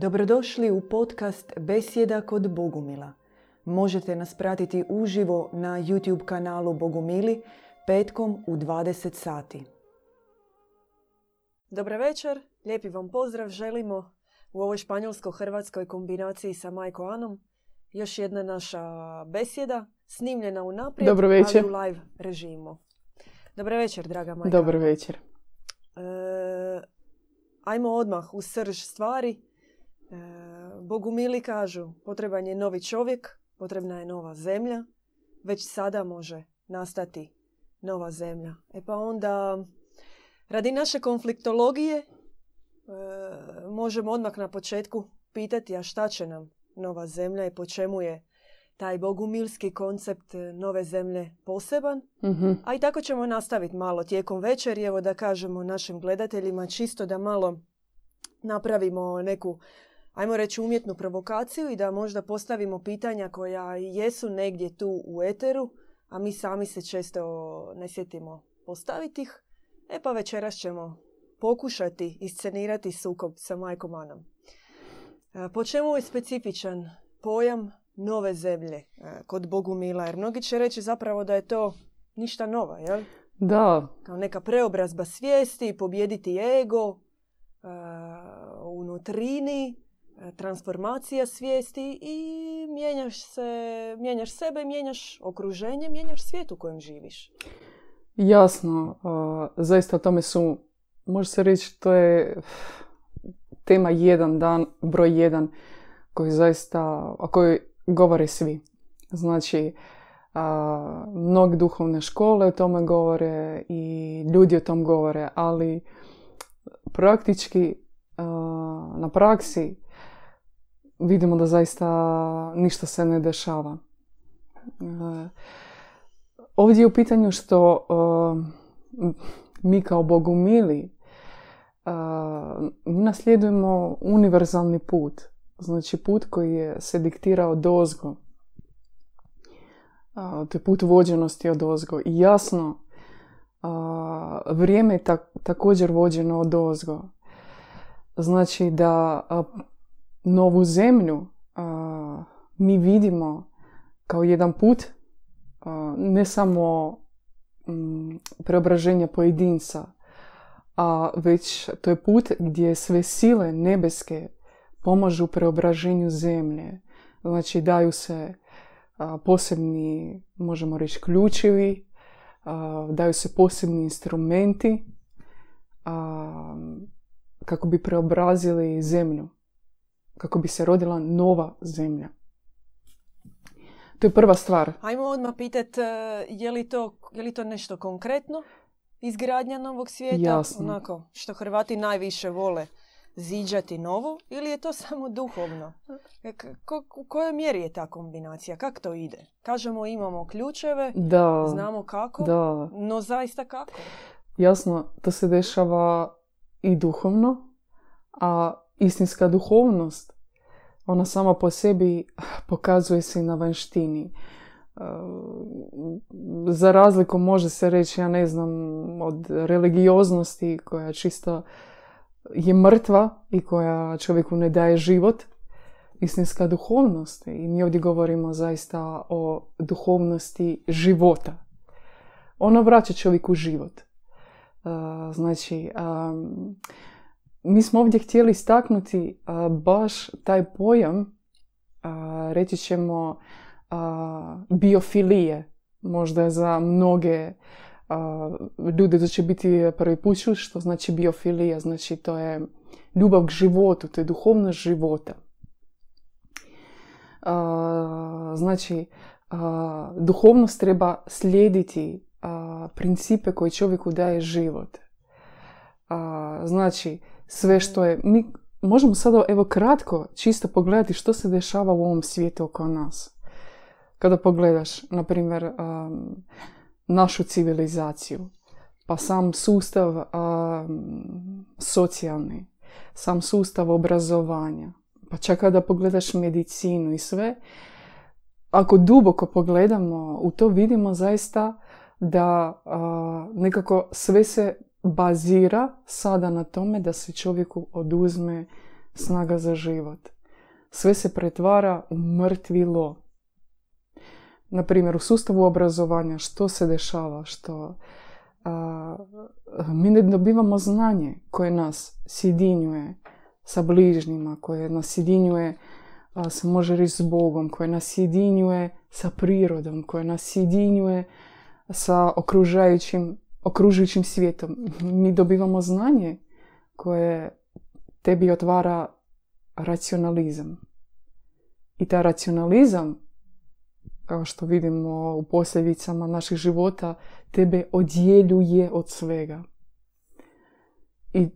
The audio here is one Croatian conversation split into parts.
Dobrodošli u podcast Besjeda kod Bogumila. Možete nas pratiti uživo na YouTube kanalu Bogumili petkom u 20 sati. Dobar večer, lijepi vam pozdrav želimo u ovoj španjolsko-hrvatskoj kombinaciji sa Majko Anom. Još jedna naša besjeda, snimljena u naprijed, Dobro večer. ali u live režimu. Dobar večer, draga Majka. Dobar večer. E, ajmo odmah u srž stvari. E, Bogumili kažu, potreban je novi čovjek, potrebna je nova zemlja. Već sada može nastati nova zemlja. E pa onda, radi naše konfliktologije, e, možemo odmah na početku pitati, a šta će nam nova zemlja i po čemu je taj bogumilski koncept nove zemlje poseban. Mhm. A i tako ćemo nastaviti malo tijekom večeri, evo da kažemo našim gledateljima čisto da malo napravimo neku, ajmo reći, umjetnu provokaciju i da možda postavimo pitanja koja jesu negdje tu u eteru, a mi sami se često ne sjetimo postaviti ih. E pa večeras ćemo pokušati iscenirati sukob sa Majkom Anom. E, Po čemu je specifičan pojam nove zemlje e, kod Bogumila? Jer mnogi će reći zapravo da je to ništa nova, jel? Da, Kao neka preobrazba svijesti, pobijediti ego, e, u nutrini, e, transformacija svijesti i mijenjaš se, mijenjaš sebe, mijenjaš okruženje, mijenjaš svijet u kojem živiš. jasno. a, zaista o tome su, može se reći, to je tema jedan dan, broj jedan, koji zaista, o kojoj govore svi. Znači, a, mnoge duhovne škole o tome govore i ljudi o tom govore, ali praktički na praksi vidimo da zaista ništa se ne dešava. E, Ovdje je u pitanju što uh, mi kao bogumili uh, mi nasljedujemo univerzalni put. Znači put koji je se diktirao od ozgo. Uh, to je put vođenosti od ozgo. I jasno, vrijeme je tak- također vođeno od ozgo. Znači da novu zemlju uh, mi vidimo kao jedan put a, ne samo mm, preobraženja pojedinca, a već to je put gdje sve sile nebeske pomažu preobraženju zemlje. Znači daju se a, posebni, možemo reći, ključevi, a, daju se posebni instrumenti a, kako bi preobrazili zemlju, kako bi se rodila nova zemlja. To je prva stvar. Ajmo odmah pitat, e, je li to, je li to nešto konkretno? Izgradnja novog svijeta? Jasno. Onako, što Hrvati najviše vole ziđati novo ili je to samo duhovno? E, ko- u kojoj mjeri je ta kombinacija? Kako to ide? Kažemo imamo ključeve, Da, znamo kako, da. no zaista kako? Jasno, to se dešava i duhovno, a istinska duhovnost, ona sama po sebi pokazuje se i na vanštini. E, Za razliku može se reći, ja ne znam, od religioznosti koja čisto je mrtva i koja čovjeku ne daje život, istinska duhovnost. I mi ovdje govorimo zaista o duhovnosti života. Ona vraća čovjeku život. Uh, znači, mi smo ovdje htjeli istaknuti baš taj pojam, reći ćemo, biofilije. Možda za mnoge ljude to će biti prvi put što znači biofilija. Znači, to je ljubav k životu, to je duhovnost života. Znači, uh, duhovnost treba slijediti principe koji čovjeku daje život. Znači, sve što je... Mi možemo sada, evo kratko, čisto pogledati što se dešava u ovom svijetu oko nas. Kada pogledaš, na primjer, našu civilizaciju, pa sam sustav socijalni, sam sustav obrazovanja, pa čak kada pogledaš medicinu i sve, ako duboko pogledamo u to vidimo zaista da nekako sve se bazira sada na tome da se čovjeku oduzme snaga za život. Sve se pretvara u mrtvilo. Na primjer, u sustavu obrazovanja što se dešava? Što mi ne dobivamo znanje koje nas sjedinjuje sa bližnjima, koje nas sjedinjuje se može reći s Bogom, koje nas sjedinjuje sa prirodom, koje nas sjedinjuje sa okružajućim, okružujućim svijetom. Mi dobivamo znanje koje tebi otvara racionalizam. I taj racionalizam, kao što vidimo u posljedicama naših života, tebe odjeljuje od svega. I,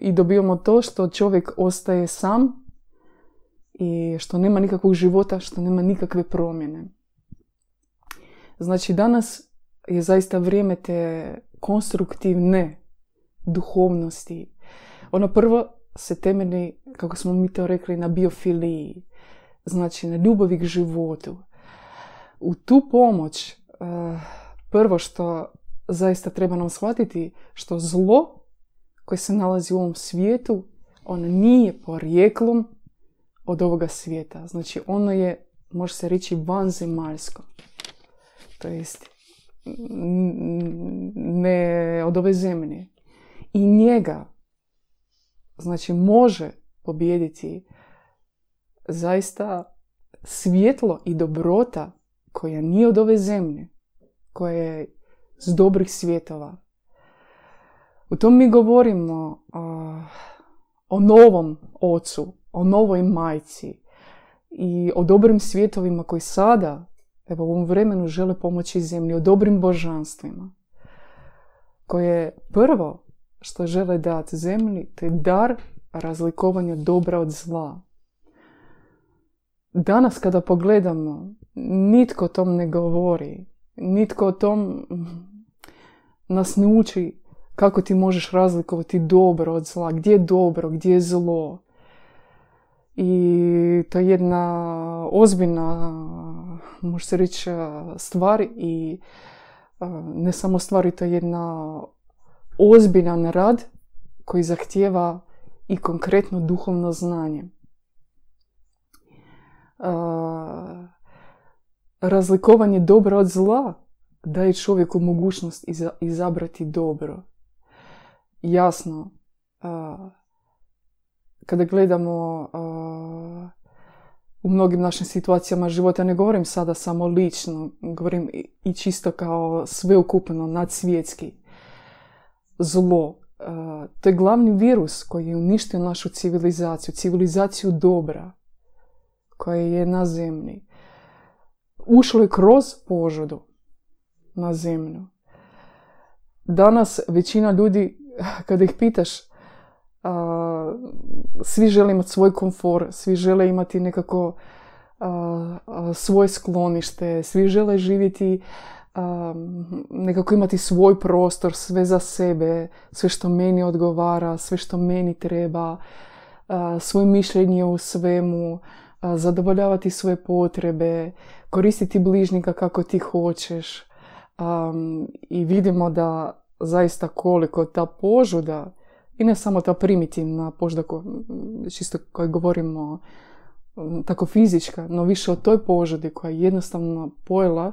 I dobivamo to što čovjek ostaje sam i što nema nikakvog života, što nema nikakve promjene. Znači danas je zaista vrijeme te konstruktivne duhovnosti. Ono prvo se temelji, kako smo mi to rekli, na biofiliji, znači na ljubavi k životu. U tu pomoć eh, prvo što zaista treba nam shvatiti, što zlo koje se nalazi u ovom svijetu, ono nije porijeklom od ovoga svijeta. Znači ono je, može se reći, vanzemaljsko. To jest ne od ove zemlje. I njega, znači može pobijediti zaista svjetlo i dobrota koja nije od ove zemlje, koja je s dobrih svjetova. U tom mi govorimo o novom ocu, o novoj majci i o dobrim svjetovima koji sada, evo u ovom vremenu, žele pomoći zemlji, o dobrim božanstvima, koje prvo što žele dati zemlji, to je dar razlikovanja dobra od zla. Danas kada pogledamo, nitko o tom ne govori, nitko o tom nas ne uči kako ti možeš razlikovati dobro od zla, gdje je dobro, gdje je zlo. I to je jedna ozbiljna, može se reći, stvar i ne samo stvar, to je jedna ozbiljan rad koji zahtjeva i konkretno duhovno znanje. Razlikovanje dobra od zla daje čovjeku mogućnost izabrati dobro. Jasno, kada gledamo u mnogim našim situacijama života, ne govorim sada samo lično, govorim i čisto kao sveukupno, nadsvjetski zlo. To je glavni virus koji je uništio našu civilizaciju, civilizaciju dobra koja je na zemlji. Ušlo je kroz požudu na zemlju. Danas većina ljudi, kada ih pitaš, svi žele imati svoj komfor, svi žele imati nekako svoje sklonište, svi žele živjeti nekako imati svoj prostor, sve za sebe, sve što meni odgovara, sve što meni treba, svoje mišljenje u svemu, zadovoljavati svoje potrebe, koristiti bližnika kako ti hoćeš. I vidimo da zaista koliko ta požuda, i ne samo ta primitivna požuda, čisto koji govorimo tako fizička, no više o toj požudi koja je jednostavno pojela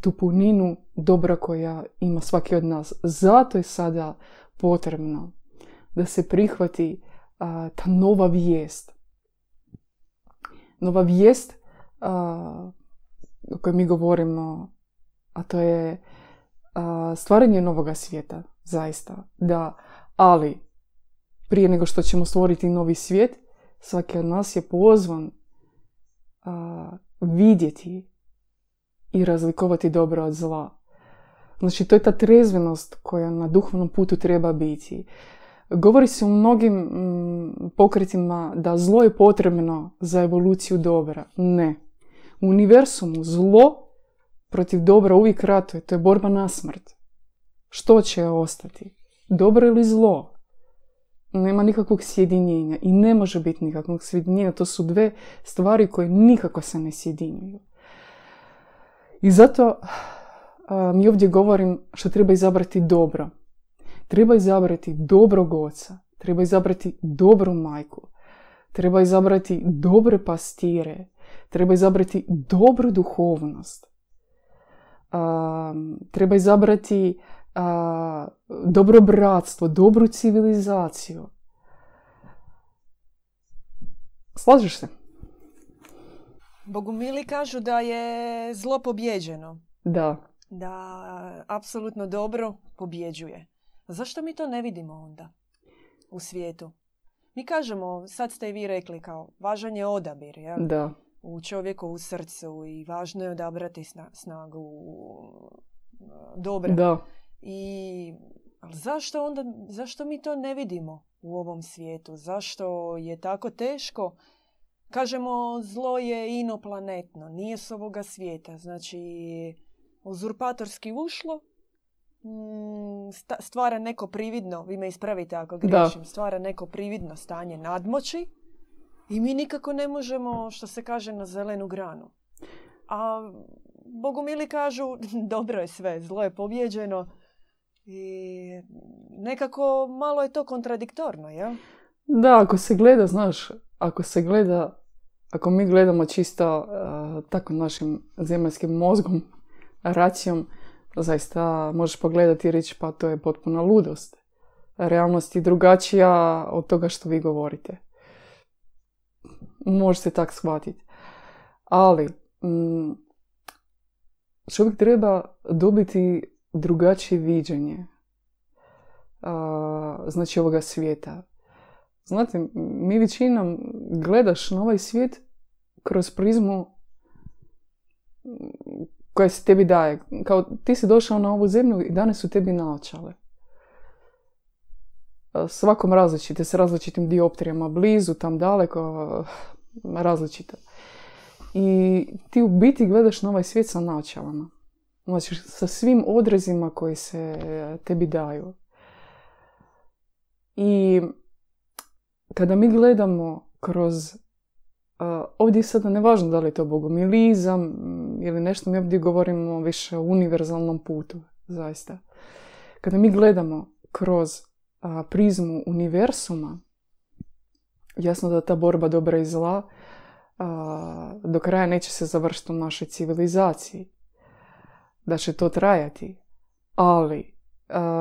tu puninu dobra koja ima svaki od nas. Zato je sada potrebno da se prihvati ta nova vijest. Nova vijest o kojoj mi govorimo, a to je stvaranje novoga svijeta, zaista. Da, ali prije nego što ćemo stvoriti novi svijet, svaki od nas je pozvan vidjeti i razlikovati dobro od zla. Znači, to je ta trezvenost koja na duhovnom putu treba biti. Govori se u mnogim mm, pokretima da zlo je potrebno za evoluciju dobra. Ne. U univerzumu zlo protiv dobra uvijek ratuje. To je borba na smrt. Što će ostati? Dobro ili zlo? Nema nikakvog sjedinjenja i ne može biti nikakvog sjedinjenja. To su dve stvari koje nikako se ne sjedinjuju. I zato mi ovdje govorim što treba izabrati dobro. Treba izabrati dobrog oca. treba izabrati dobru majku, treba izabrati dobre pastire, treba izabrati dobru duhovnost, treba izabrati dobro bratstvo, dobru civilizaciju. Slažeš se? Bogumili kažu da je zlo pobjeđeno. Da. Da apsolutno dobro pobjeđuje. Zašto mi to ne vidimo onda u svijetu? Mi kažemo, sad ste i vi rekli kao, važan je odabir, ja? Da. U čovjeku u srcu i važno je odabrati snagu dobra. Da. I ali zašto onda, zašto mi to ne vidimo u ovom svijetu? Zašto je tako teško? Kažemo, zlo je inoplanetno, nije s ovoga svijeta. Znači, uzurpatorski ušlo, mm, stvara neko prividno, vi me ispravite ako griješim, stvara neko prividno stanje nadmoći i mi nikako ne možemo, što se kaže, na zelenu granu. A bogumili kažu, dobro je sve, zlo je pobjeđeno, i nekako malo je to kontradiktorno, ja? Da, ako se gleda, znaš, ako se gleda, ako mi gledamo čisto uh, tako našim zemaljskim mozgom, racijom, zaista možeš pogledati i reći pa to je potpuna ludost. Realnost je drugačija od toga što vi govorite. Može se tak shvatiti. Ali, mm, čovjek treba dobiti drugačije viđenje znači ovoga svijeta. Znate, mi većinom gledaš na ovaj svijet kroz prizmu koja se tebi daje. Kao ti si došao na ovu zemlju i danas su tebi naočale. Svakom različite, s različitim dioptrijama, blizu, tam daleko, različito. I ti u biti gledaš na ovaj svijet sa naočalama. Znači, sa svim odrezima koji se e, tebi daju. I kada mi gledamo kroz ovdje sada ne važno da li je to bogomilizam ili nešto, mi ovdje govorimo više o univerzalnom putu, zaista. Kada mi gledamo kroz prizmu universuma, jasno da ta borba dobra i zla do kraja neće se završiti u našoj civilizaciji da će to trajati, ali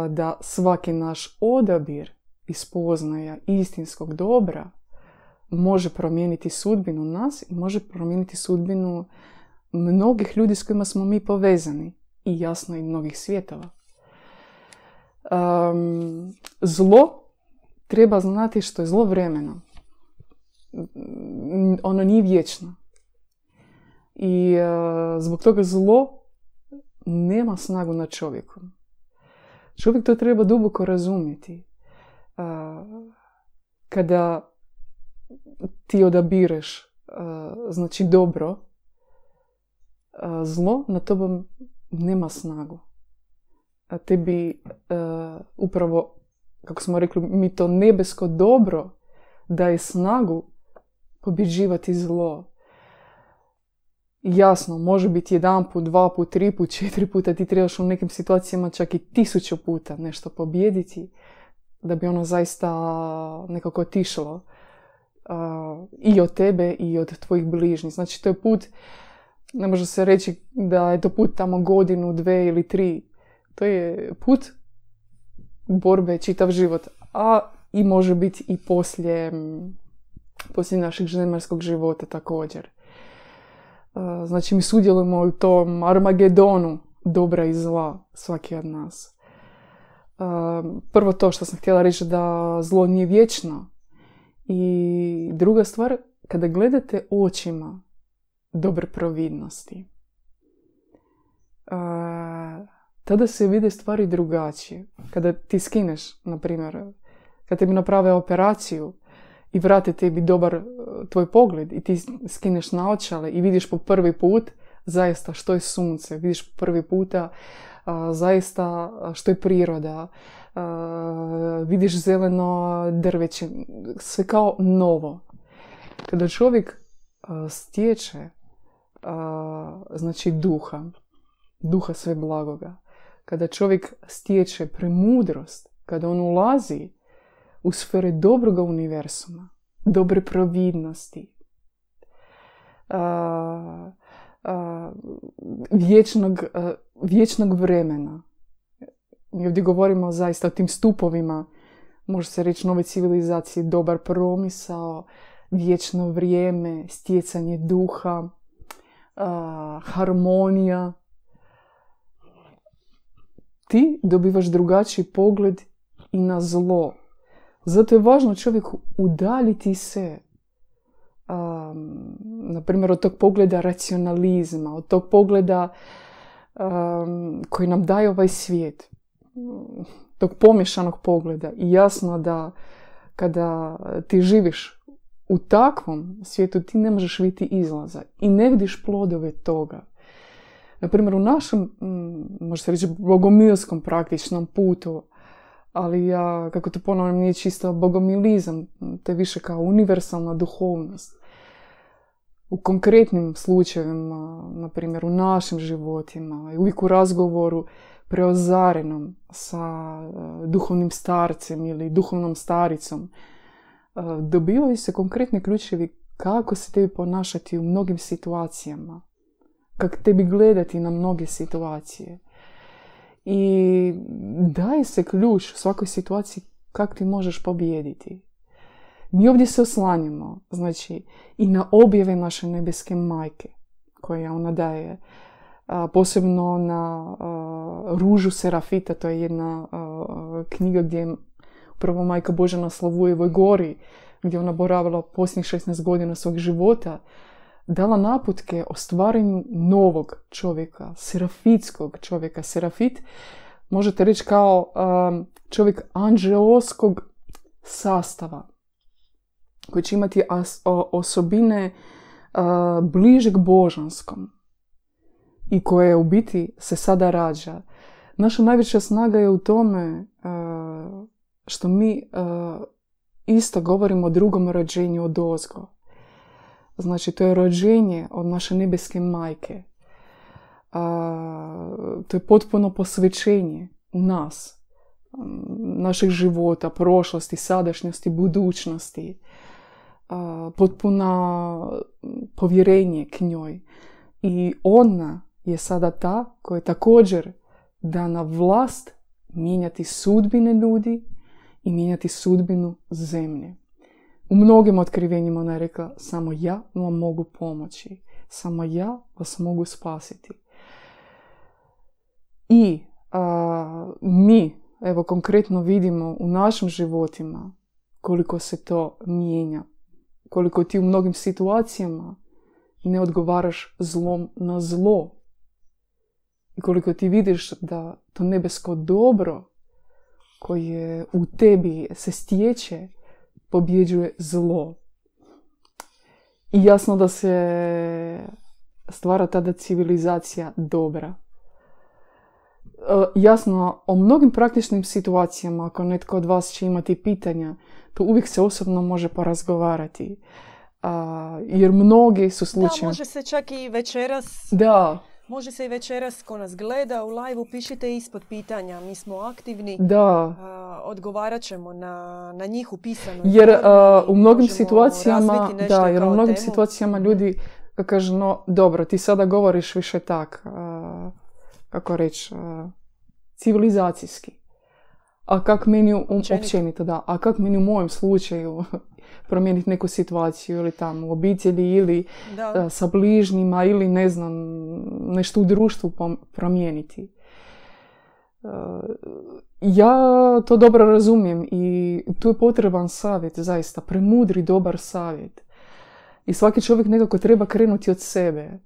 da svaki naš odabir ispoznaja istinskog dobra može promijeniti sudbinu nas i može promijeniti sudbinu mnogih ljudi s kojima smo mi povezani i jasno i mnogih svjetova. zlo treba znati što je zlo vremeno. Ono nije vječno. I zbog toga zlo nema snagu na čovjeku. Čovjek to treba duboko razumjeti. Kada ti odabireš znači dobro, zlo na tobom nema snagu. Tebi upravo, kako smo rekli, mi to nebesko dobro daje snagu pobjeđivati zlo jasno, može biti jedan put, dva put, tri put, četiri puta, ti trebaš u nekim situacijama čak i tisuću puta nešto pobijediti da bi ono zaista nekako otišlo uh, i od tebe i od tvojih bližnjih. Znači to je put, ne može se reći da je to put tamo godinu, dve ili tri. To je put borbe čitav život, a i može biti i poslije, poslije našeg zemaljskog života također. Znači mi sudjelujemo u tom Armagedonu dobra i zla svaki od nas. Prvo to što sam htjela reći da zlo nije vječno. I druga stvar, kada gledate očima dobre providnosti, tada se vide stvari drugačije. Kada ti skineš, na primjer, kada ti bi naprave operaciju, i vrate tebi dobar e, tvoj pogled i ti skineš naočale i vidiš po prvi put zaista što je sunce, vidiš po prvi puta zaista što je priroda, vidiš zeleno drveće, sve kao novo. Kada čovjek stječe znači duha, duha sve blagoga, kada čovjek stječe premudrost, kada on ulazi u sfere dobroga univerzuma, dobre providnosti, vječnog, vječnog vremena. Mi ovdje govorimo zaista o tim stupovima, može se reći nove civilizacije, dobar promisao, vječno vrijeme, stjecanje duha, harmonija. Ti dobivaš drugačiji pogled i na zlo. Zato je važno čovjeku udaljiti se um, na primjer od tog pogleda racionalizma, od tog pogleda um, koji nam daje ovaj svijet, tog pomješanog pogleda. I jasno da kada ti živiš u takvom svijetu ti ne možeš vidjeti izlaza i ne vidiš plodove toga. Na primjer, u našem, može se reći, bogomilskom praktičnom putu, ali ja, kako to ponovno nije čisto bogomilizam, te više kao univerzalna duhovnost. U konkretnim slučajevima, na primjer u našim životima, uvijek u razgovoru preozarenom sa e, duhovnim starcem ili duhovnom staricom, e, dobivaju se konkretni ključevi kako se tebi ponašati u mnogim situacijama, kako tebi gledati na mnoge situacije. I daje se ključ u svakoj situaciji kako ti možeš pobijediti. Mi ovdje se oslanjamo, znači, i na objave naše nebeske majke, koje ona daje. posebno na Ružu Serafita, to je jedna knjiga gdje upravo majka Boža na Slavujevoj gori, gdje ona boravila posljednjih 16 godina svog života, dala naputke o stvaranju novog čovjeka, serafitskog čovjeka. Serafit možete reći kao čovjek anđeoskog sastava, koji će imati osobine bližeg božanskom i koje u biti se sada rađa. Naša najveća snaga je u tome što mi isto govorimo o drugom rođenju od ozgo. Znači, to je rođenje od naše nebeske majke. to je potpuno posvećenje nas, naših života, prošlosti, sadašnjosti, budućnosti potpuna povjerenje k njoj. I ona je sada ta koja je također dana vlast mijenjati sudbine ljudi i mijenjati sudbinu zemlje. U mnogim otkrivenjima ona je rekla samo ja vam mogu pomoći. Samo ja vas mogu spasiti. I mi, evo konkretno vidimo u našim životima koliko se to mijenja koliko ti u mnogim situacijama ne odgovaraš zlom na zlo. I koliko ti vidiš da to nebesko dobro koje u tebi se stječe pobjeđuje zlo. I jasno da se stvara tada civilizacija dobra. E, jasno, o mnogim praktičnim situacijama, ako netko od vas će imati pitanja, to uvijek se osobno može porazgovarati. jer mnogi su slučajevi... Da, može se čak i večeras... Da. Može se i večeras ko nas gleda u live pišite ispod pitanja. Mi smo aktivni. Da. odgovarat ćemo na, na njih u pisanu. Jer u mnogim situacijama... Da, jer u mnogim situacijama ljudi kažu, no dobro, ti sada govoriš više tak, kako reći, civilizacijski. A kak meni, općenito. da, a kak meni u mojem slučaju promijeniti neku situaciju ili tamo u obitelji ili da. sa bližnjima ili ne znam, nešto u društvu promijeniti. E, ja to dobro razumijem i tu je potreban savjet, zaista, premudri dobar savjet. I svaki čovjek nekako treba krenuti od sebe. E,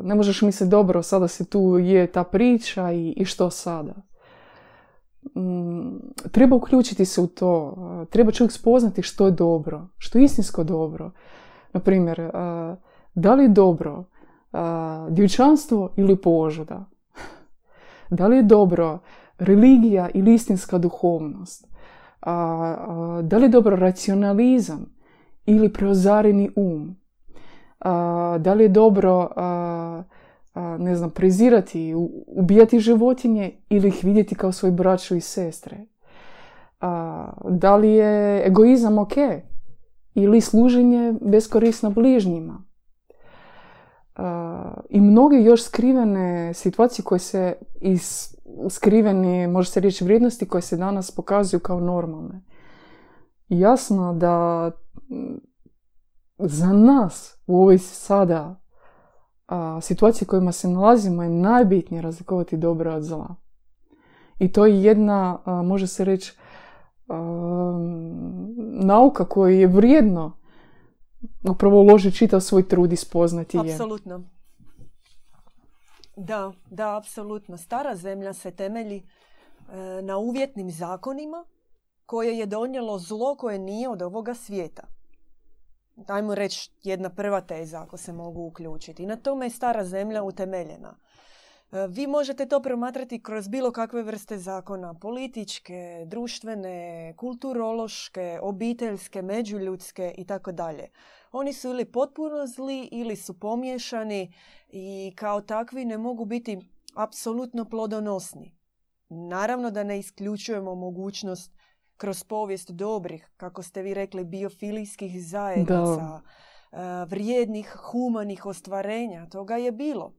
ne možeš mi se dobro, sada se tu je ta priča i, i što sada. Mm, treba uključiti se u to. Treba čovjek spoznati što je dobro, što je istinsko dobro. Naprimjer, da li je dobro djevčanstvo ili požuda? Da li je dobro religija ili istinska duhovnost? Da li je dobro racionalizam ili preozareni um? Da li je dobro ne znam, prezirati, ubijati životinje ili ih vidjeti kao svoje braću i sestre. Da li je egoizam ok? Ili služenje beskorisno bližnjima? I mnoge još skrivene situacije koje se iz skriveni, može se reći, vrijednosti koje se danas pokazuju kao normalne. Jasno da za nas u ovoj sada a, situaciji u kojima se nalazimo je najbitnije razlikovati dobro od zla. I to je jedna, može se reći, nauka koju je vrijedno upravo uložiti čitav svoj trud i spoznati je. Apsolutno. Da, da, apsolutno. Stara zemlja se temelji e, na uvjetnim zakonima koje je donijelo zlo koje nije od ovoga svijeta. Dajmo reći jedna prva teza ako se mogu uključiti. I na tome je stara zemlja utemeljena. E, vi možete to promatrati kroz bilo kakve vrste zakona, političke, društvene, kulturološke, obiteljske, međuljudske i tako dalje. Oni su ili potpuno zli ili su pomiješani i kao takvi ne mogu biti apsolutno plodonosni. Naravno da ne isključujemo mogućnost kroz povijest dobrih, kako ste vi rekli, biofilijskih zajednica, e, vrijednih, humanih ostvarenja. Toga je bilo.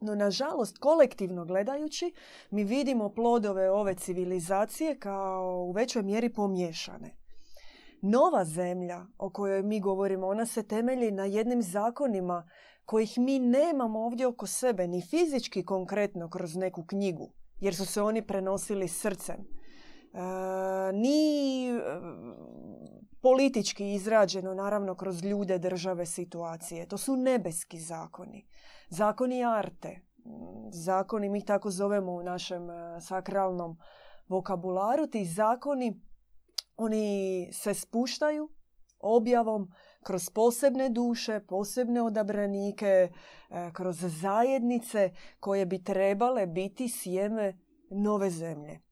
No, nažalost, kolektivno gledajući, mi vidimo plodove ove civilizacije kao u većoj mjeri pomiješane. Nova zemlja o kojoj mi govorimo, ona se temelji na jednim zakonima kojih mi nemamo ovdje oko sebe, ni fizički konkretno kroz neku knjigu, jer su se oni prenosili srcem. E, ni e, politički izrađeno, naravno, kroz ljude, države, situacije. To su nebeski zakoni. Zakoni arte. Zakoni, mi tako zovemo u našem e, sakralnom vokabularu. Ti zakoni, oni se spuštaju objavom kroz posebne duše, posebne odabranike, kroz zajednice koje bi trebale biti sjeme nove zemlje.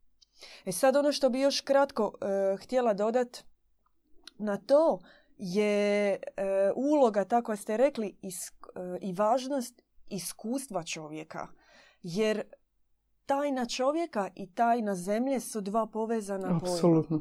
E sad ono što bi još kratko e, htjela dodati na to je e, uloga, tako ste rekli, i važnost iskustva čovjeka. Jer tajna čovjeka i tajna zemlje su dva povezana Apsolutno.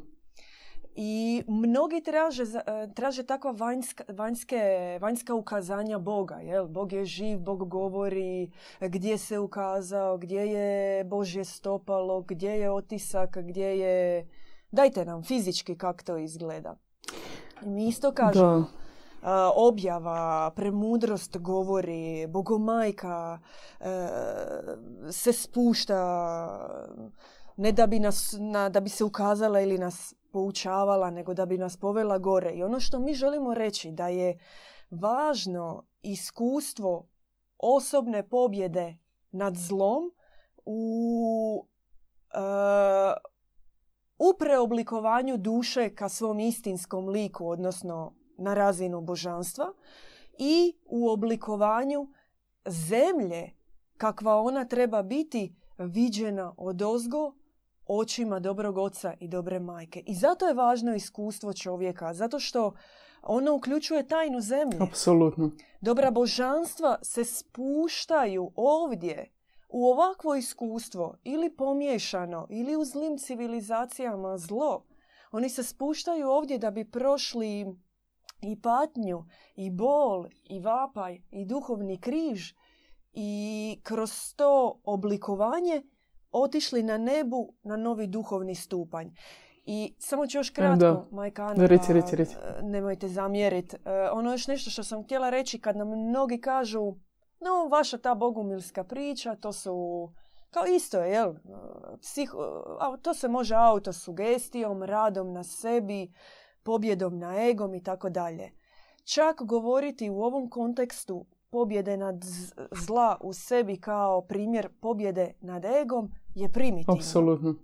I mnogi traže, e, traže takva vanjska, vanjske, vanjska ukazanja Boga. Jel? Bog je živ, Bog govori gdje se ukazao, gdje je Božje stopalo, gdje je otisak, gdje je... Dajte nam fizički kako to izgleda. Mi isto kažemo. objava, premudrost govori, bogomajka e, se spušta, ne da bi, nas, na, da bi se ukazala ili nas poučavala, nego da bi nas povela gore. I ono što mi želimo reći da je važno iskustvo osobne pobjede nad zlom u, uh, u preoblikovanju duše ka svom istinskom liku, odnosno na razinu božanstva i u oblikovanju zemlje kakva ona treba biti viđena od ozgo očima dobrog oca i dobre majke. I zato je važno iskustvo čovjeka, zato što ono uključuje tajnu zemlje. Apsolutno. Dobra božanstva se spuštaju ovdje u ovakvo iskustvo ili pomiješano ili u zlim civilizacijama zlo. Oni se spuštaju ovdje da bi prošli i patnju, i bol, i vapaj, i duhovni križ i kroz to oblikovanje otišli na nebu na novi duhovni stupanj. I samo ću još kratko, majka Ana, nemojte zamjeriti. E, ono još nešto što sam htjela reći kad nam mnogi kažu no, vaša ta bogumilska priča, to su kao isto je, jel? Psih, to se može autosugestijom, radom na sebi, pobjedom na egom i tako dalje. Čak govoriti u ovom kontekstu pobjede nad zla u sebi kao primjer pobjede nad egom je primitivno. Apsolutno.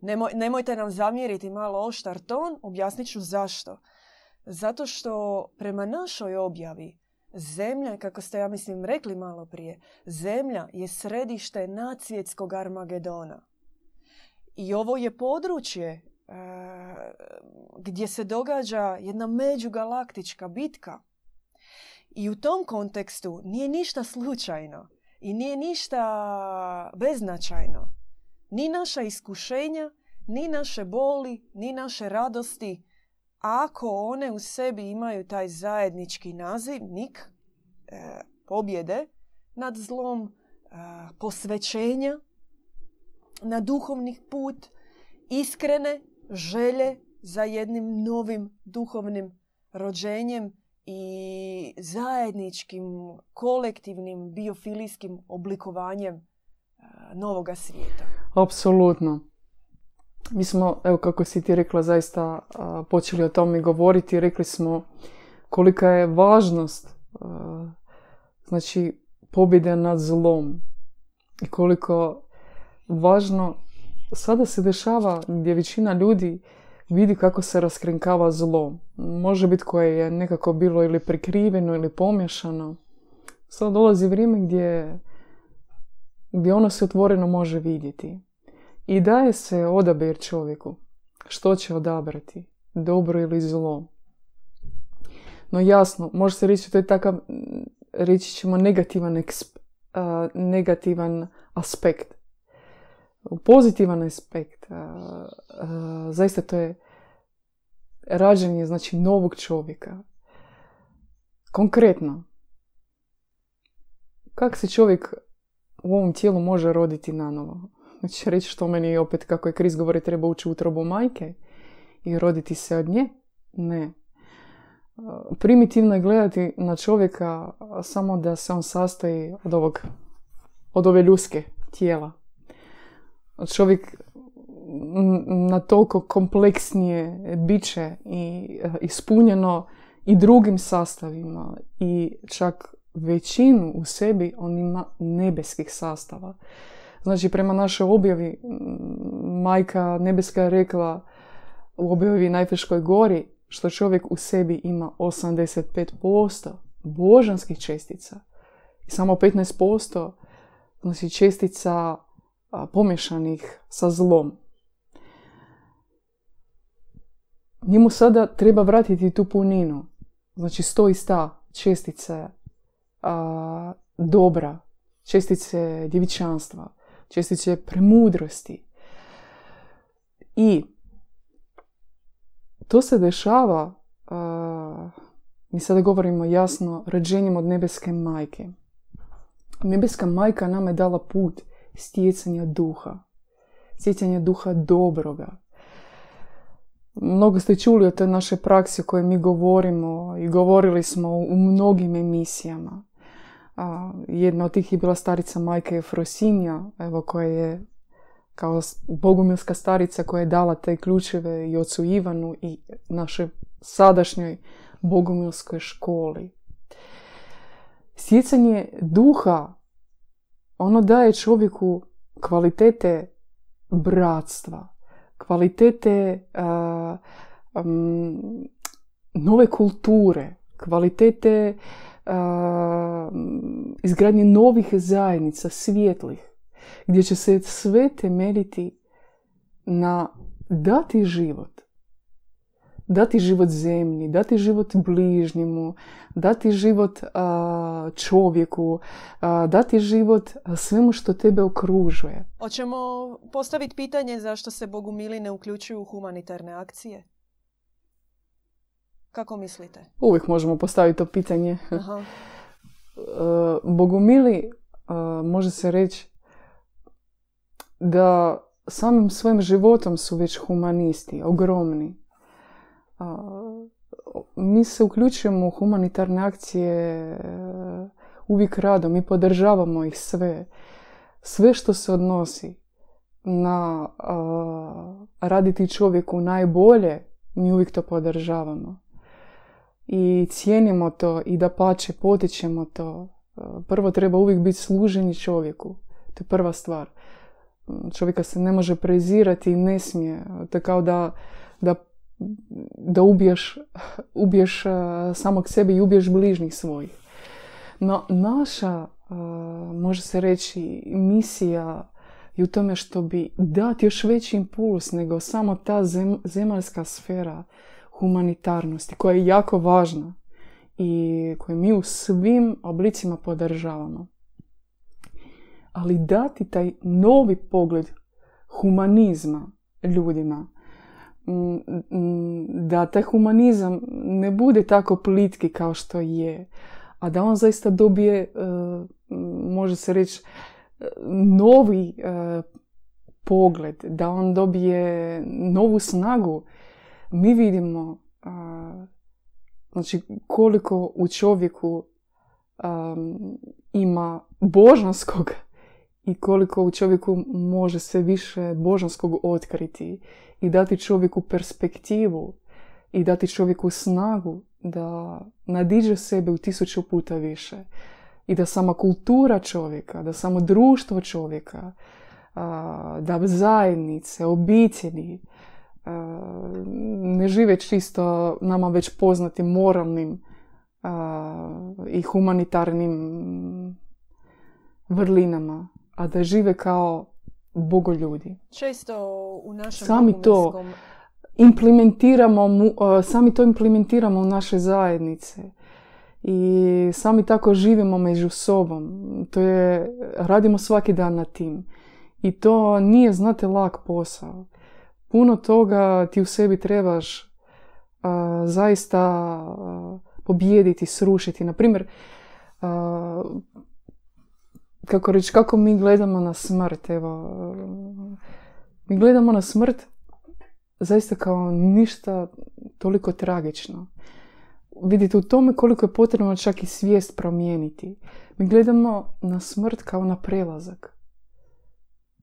Nemoj, nemojte nam zamjeriti malo oštar ton, objasnit ću zašto. Zato što prema našoj objavi zemlja, kako ste ja mislim rekli malo prije, zemlja je središte nacijetskog Armagedona. I ovo je područje e, gdje se događa jedna međugalaktička bitka. I u tom kontekstu nije ništa slučajno i nije ništa beznačajno. Ni naša iskušenja, ni naše boli, ni naše radosti, ako one u sebi imaju taj zajednički nazivnik e, pobjede nad zlom, e, posvećenja na duhovni put, iskrene želje za jednim novim duhovnim rođenjem i zajedničkim, kolektivnim, biofilijskim oblikovanjem novoga svijeta. Apsolutno. Mi smo, evo kako si ti rekla, zaista počeli o tome govoriti. Rekli smo kolika je važnost znači pobjede nad zlom i koliko važno sada se dešava gdje većina ljudi vidi kako se raskrinkava zlo. Može biti koje je nekako bilo ili prikriveno ili pomješano. Sada dolazi vrijeme gdje, gdje ono se otvoreno može vidjeti. I daje se odabir čovjeku. Što će odabrati? Dobro ili zlo? No jasno, može se reći to je takav, reći ćemo negativan, negativan aspekt. Pozitivan aspekt, zaista to je rađenje znači novog čovjeka. Konkretno, kako se čovjek u ovom tijelu može roditi na novo? Znači reći što meni opet, kako je Kris govori, treba ući u trobu majke i roditi se od nje? Ne. Primitivno je gledati na čovjeka samo da se on sastoji od ovog, od ove ljuske tijela. Čovjek na toliko kompleksnije biće i ispunjeno i drugim sastavima i čak većinu u sebi on ima nebeskih sastava. Znači, prema našoj objavi, majka nebeska je rekla u objavi Najfeškoj gori, što čovjek u sebi ima 85% božanskih čestica i samo 15% znači čestica pomješanih sa zlom. Njemu sada treba vratiti tu puninu. Znači sto i sta čestice dobra, čestice djevičanstva, čestice premudrosti. I to se dešava, mi sada govorimo jasno, rođenjem od nebeske majke. Nebeska majka nam je dala put stjecanja duha. Stjecanja duha dobroga. Mnogo ste čuli o toj našoj praksi o kojoj mi govorimo i govorili smo u mnogim emisijama. jedna od tih je bila starica majka Efrosinja, evo koja je kao bogumilska starica koja je dala te ključeve i ocu Ivanu i našoj sadašnjoj bogumilskoj školi. Sjecanje duha, ono daje čovjeku kvalitete bratstva, kvalitete nove kulture, kvalitete izgradnje novih zajednica, svijetlih gdje će se sve temeljiti na dati život. Dati život zemlji, dati život bližnjemu, dati život čovjeku, dati život svemu što tebe okružuje. Hoćemo postaviti pitanje zašto se Bogumili ne uključuju u humanitarne akcije? Kako mislite? Uvijek možemo postaviti to pitanje. Aha. Bogumili, može se reći, da samim svojim životom su već humanisti, ogromni. Mi se uključujemo u humanitarne akcije e, uvijek rado, mi podržavamo ih sve. Sve što se odnosi na raditi čovjeku najbolje, mi uvijek to podržavamo. I cijenimo to i da pače, potičemo to. Prvo treba uvijek biti služeni čovjeku. To je prva stvar čovjeka se ne može prezirati i ne smije. To je kao da, da, da ubiješ, ubiješ samog sebe i ubiješ bližnjih svojih. No naša, može se reći, misija je u tome što bi dati još veći impuls nego samo ta zem, zemaljska sfera humanitarnosti koja je jako važna i koju mi u svim oblicima podržavamo ali dati taj novi pogled humanizma ljudima. Da taj humanizam ne bude tako plitki kao što je, a da on zaista dobije, e, može se reći, novi e, pogled, da on dobije novu snagu. Mi vidimo znači, koliko u čovjeku ima božanskog i koliko u čovjeku može se više božanskog otkriti i dati čovjeku perspektivu i dati čovjeku snagu da nadiđe sebe u tisuću puta više i da sama kultura čovjeka, da samo društvo čovjeka, da zajednice, obitelji ne žive čisto nama već poznatim moralnim i humanitarnim vrlinama, a da žive kao bogoljudi. Često u našem sami to implementiramo, sami to implementiramo u naše zajednice i sami tako živimo među sobom. To je, radimo svaki dan na tim. I to nije, znate, lak posao. Puno toga ti u sebi trebaš zaista pobijediti, srušiti. Na primjer, kako reći, kako mi gledamo na smrt, evo, mi gledamo na smrt zaista kao ništa toliko tragično. Vidite u tome koliko je potrebno čak i svijest promijeniti. Mi gledamo na smrt kao na prelazak.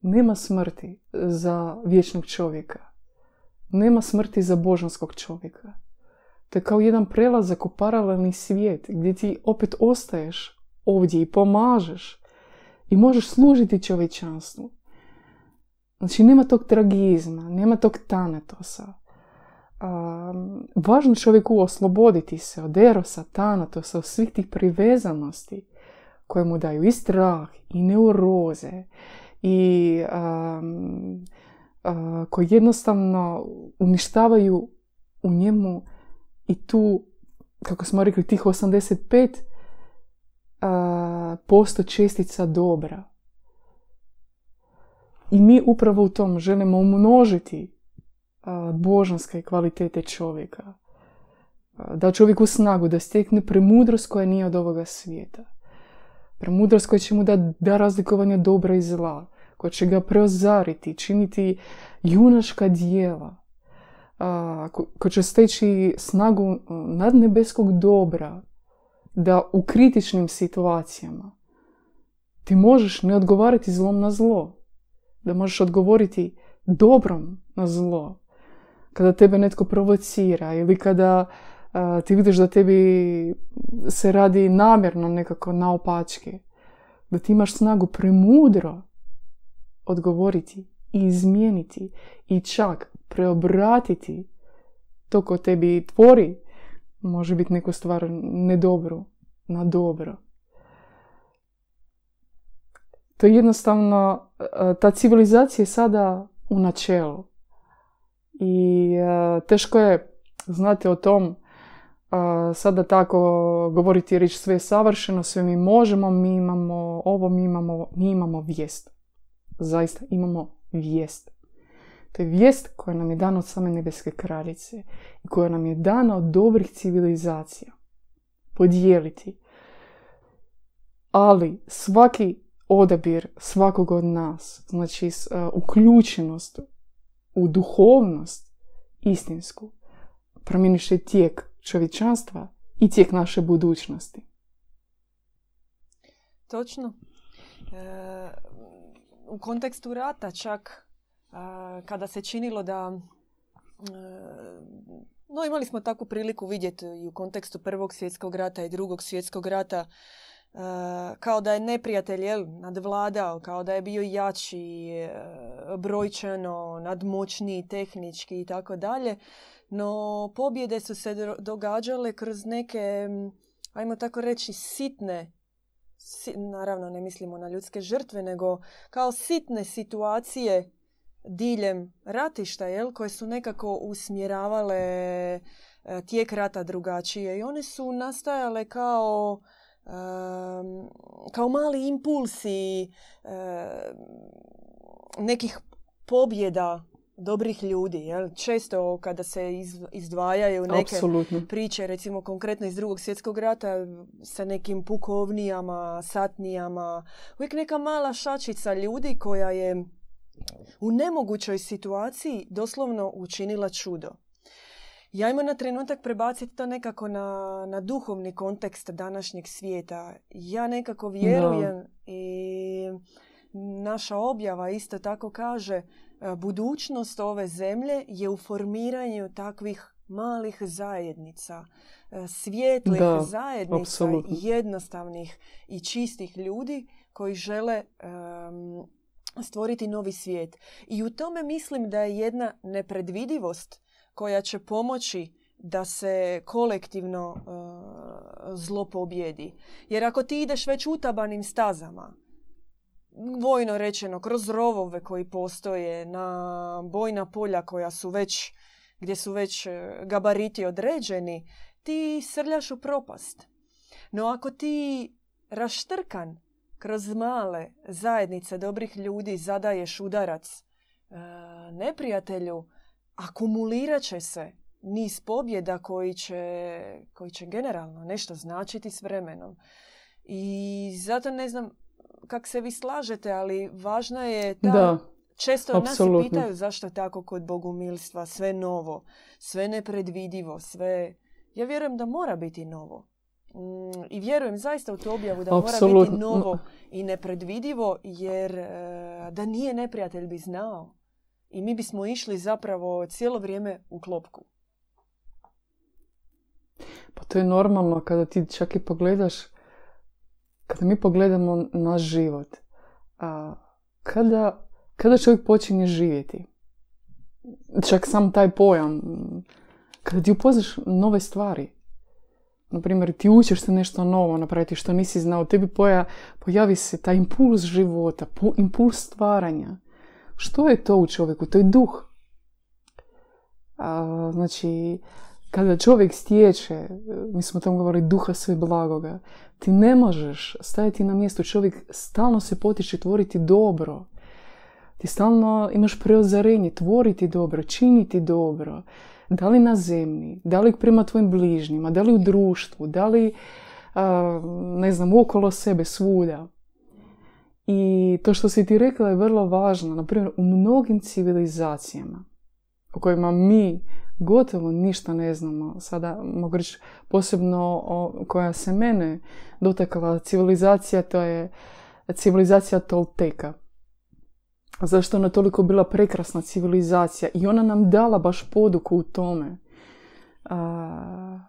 Nema smrti za vječnog čovjeka. Nema smrti za božanskog čovjeka. To je kao jedan prelazak u paralelni svijet gdje ti opet ostaješ ovdje i pomažeš i možeš služiti čovječanstvu. Znači nema tog tragizma, nema tog tanatosa. Um, važno čovjeku osloboditi se od erosa, tanatosa, od svih tih privezanosti koje mu daju i strah, i neuroze, i um, koji jednostavno uništavaju u njemu i tu, kako smo rekli, tih 85 posto čestica dobra. I mi upravo u tom želimo umnožiti božanske kvalitete čovjeka. Da čovjeku snagu, da stekne premudrost koja nije od ovoga svijeta. Premudrost koja će mu da, da razlikovanje dobra i zla, koja će ga preozariti, činiti junaška dijela, ko će steći snagu nadnebeskog dobra, da u kritičnim situacijama ti možeš ne odgovarati zlom na zlo, da možeš odgovoriti dobrom na zlo. Kada tebe netko provocira ili kada ti vidiš da tebi se radi namjerno nekako naopačke, da ti imaš snagu premudro odgovoriti i izmijeniti i čak preobratiti to ko tebi tvori može biti neku stvar nedobru na dobro. To je jednostavno, e, ta civilizacija je sada u načelu. I e, teško je, znate, o tom e, sada tako govoriti reći sve je savršeno, sve mi možemo, mi imamo ovo, mi imamo, mi imamo vijest. Zaista imamo vijest. To je vijest koja nam je dana od same nebeske kraljice i koja nam je dana od dobrih civilizacija. Podijeliti. Ali svaki odabir svakog od nas, znači uh, uključenost u duhovnost istinsku, promjeniše tijek čovječanstva i tijek naše budućnosti. Točno. E, u kontekstu rata čak kada se činilo da e, no imali smo takvu priliku vidjeti i u kontekstu prvog svjetskog rata i drugog svjetskog rata e, kao da je neprijatelj jel, nadvladao, kao da je bio jači, e, brojčano, nadmoćniji, tehnički i tako dalje. No pobjede su se događale kroz neke, ajmo tako reći, sitne naravno ne mislimo na ljudske žrtve, nego kao sitne situacije diljem ratišta, jel, koje su nekako usmjeravale e, tijek rata drugačije i one su nastajale kao kao mali impulsi nekih pobjeda dobrih ljudi. Jel? Često kada se izdvajaju neke Apsolutno. priče, recimo konkretno iz drugog svjetskog rata, sa nekim pukovnijama, satnijama, uvijek neka mala šačica ljudi koja je u nemogućoj situaciji doslovno učinila čudo. Ja imam na trenutak prebaciti to nekako na, na duhovni kontekst današnjeg svijeta. Ja nekako vjerujem i naša objava isto tako kaže e, budućnost ove zemlje je u formiranju takvih malih zajednica, e, svijetlih zajednica, jednostavnih i čistih ljudi koji žele stvoriti novi svijet. I u tome mislim da je jedna nepredvidivost koja će pomoći da se kolektivno uh, zlo pobjedi. Jer ako ti ideš već utabanim stazama, vojno rečeno, kroz rovove koji postoje, na bojna polja koja su već, gdje su već uh, gabariti određeni, ti srljaš u propast. No ako ti raštrkan kroz male zajednice dobrih ljudi zadaješ udarac uh, neprijatelju, akumulirat će se niz pobjeda koji će, koji će generalno nešto značiti s vremenom. I zato ne znam kak se vi slažete, ali važno je da, da često apsolutno. nas pitaju zašto je tako kod bogumilstva, sve novo, sve nepredvidivo, sve... Ja vjerujem da mora biti novo. Mm, I vjerujem zaista u tu objavu da mora biti novo i nepredvidivo, jer e, da nije neprijatelj bi znao i mi bismo išli zapravo cijelo vrijeme u klopku. Pa to je normalno kada ti čak i pogledaš, kada mi pogledamo naš život, a, kada, kada čovjek počinje živjeti, čak sam taj pojam, kada ti upoznaš nove stvari, na primjer, ti učiš se nešto novo napraviti što nisi znao, tebi poja, pojavi se taj impuls života, impuls stvaranja. Što je to u čovjeku? To je duh. A, znači, kada čovjek stječe, mi smo tamo govorili, duha sve blagoga, ti ne možeš stajati na mjestu. Čovjek stalno se potiče tvoriti dobro. Ti stalno imaš preozarenje, tvoriti dobro, činiti dobro. Da li na zemlji, da li prema tvojim bližnjima, da li u društvu, da li, ne znam, okolo sebe, svuda. I to što si ti rekla je vrlo važno. Naprimjer, u mnogim civilizacijama o kojima mi gotovo ništa ne znamo. Sada mogu reći posebno koja se mene dotakala civilizacija, to je civilizacija Tolteka. Zašto ona toliko bila prekrasna civilizacija i ona nam dala baš poduku u tome. A,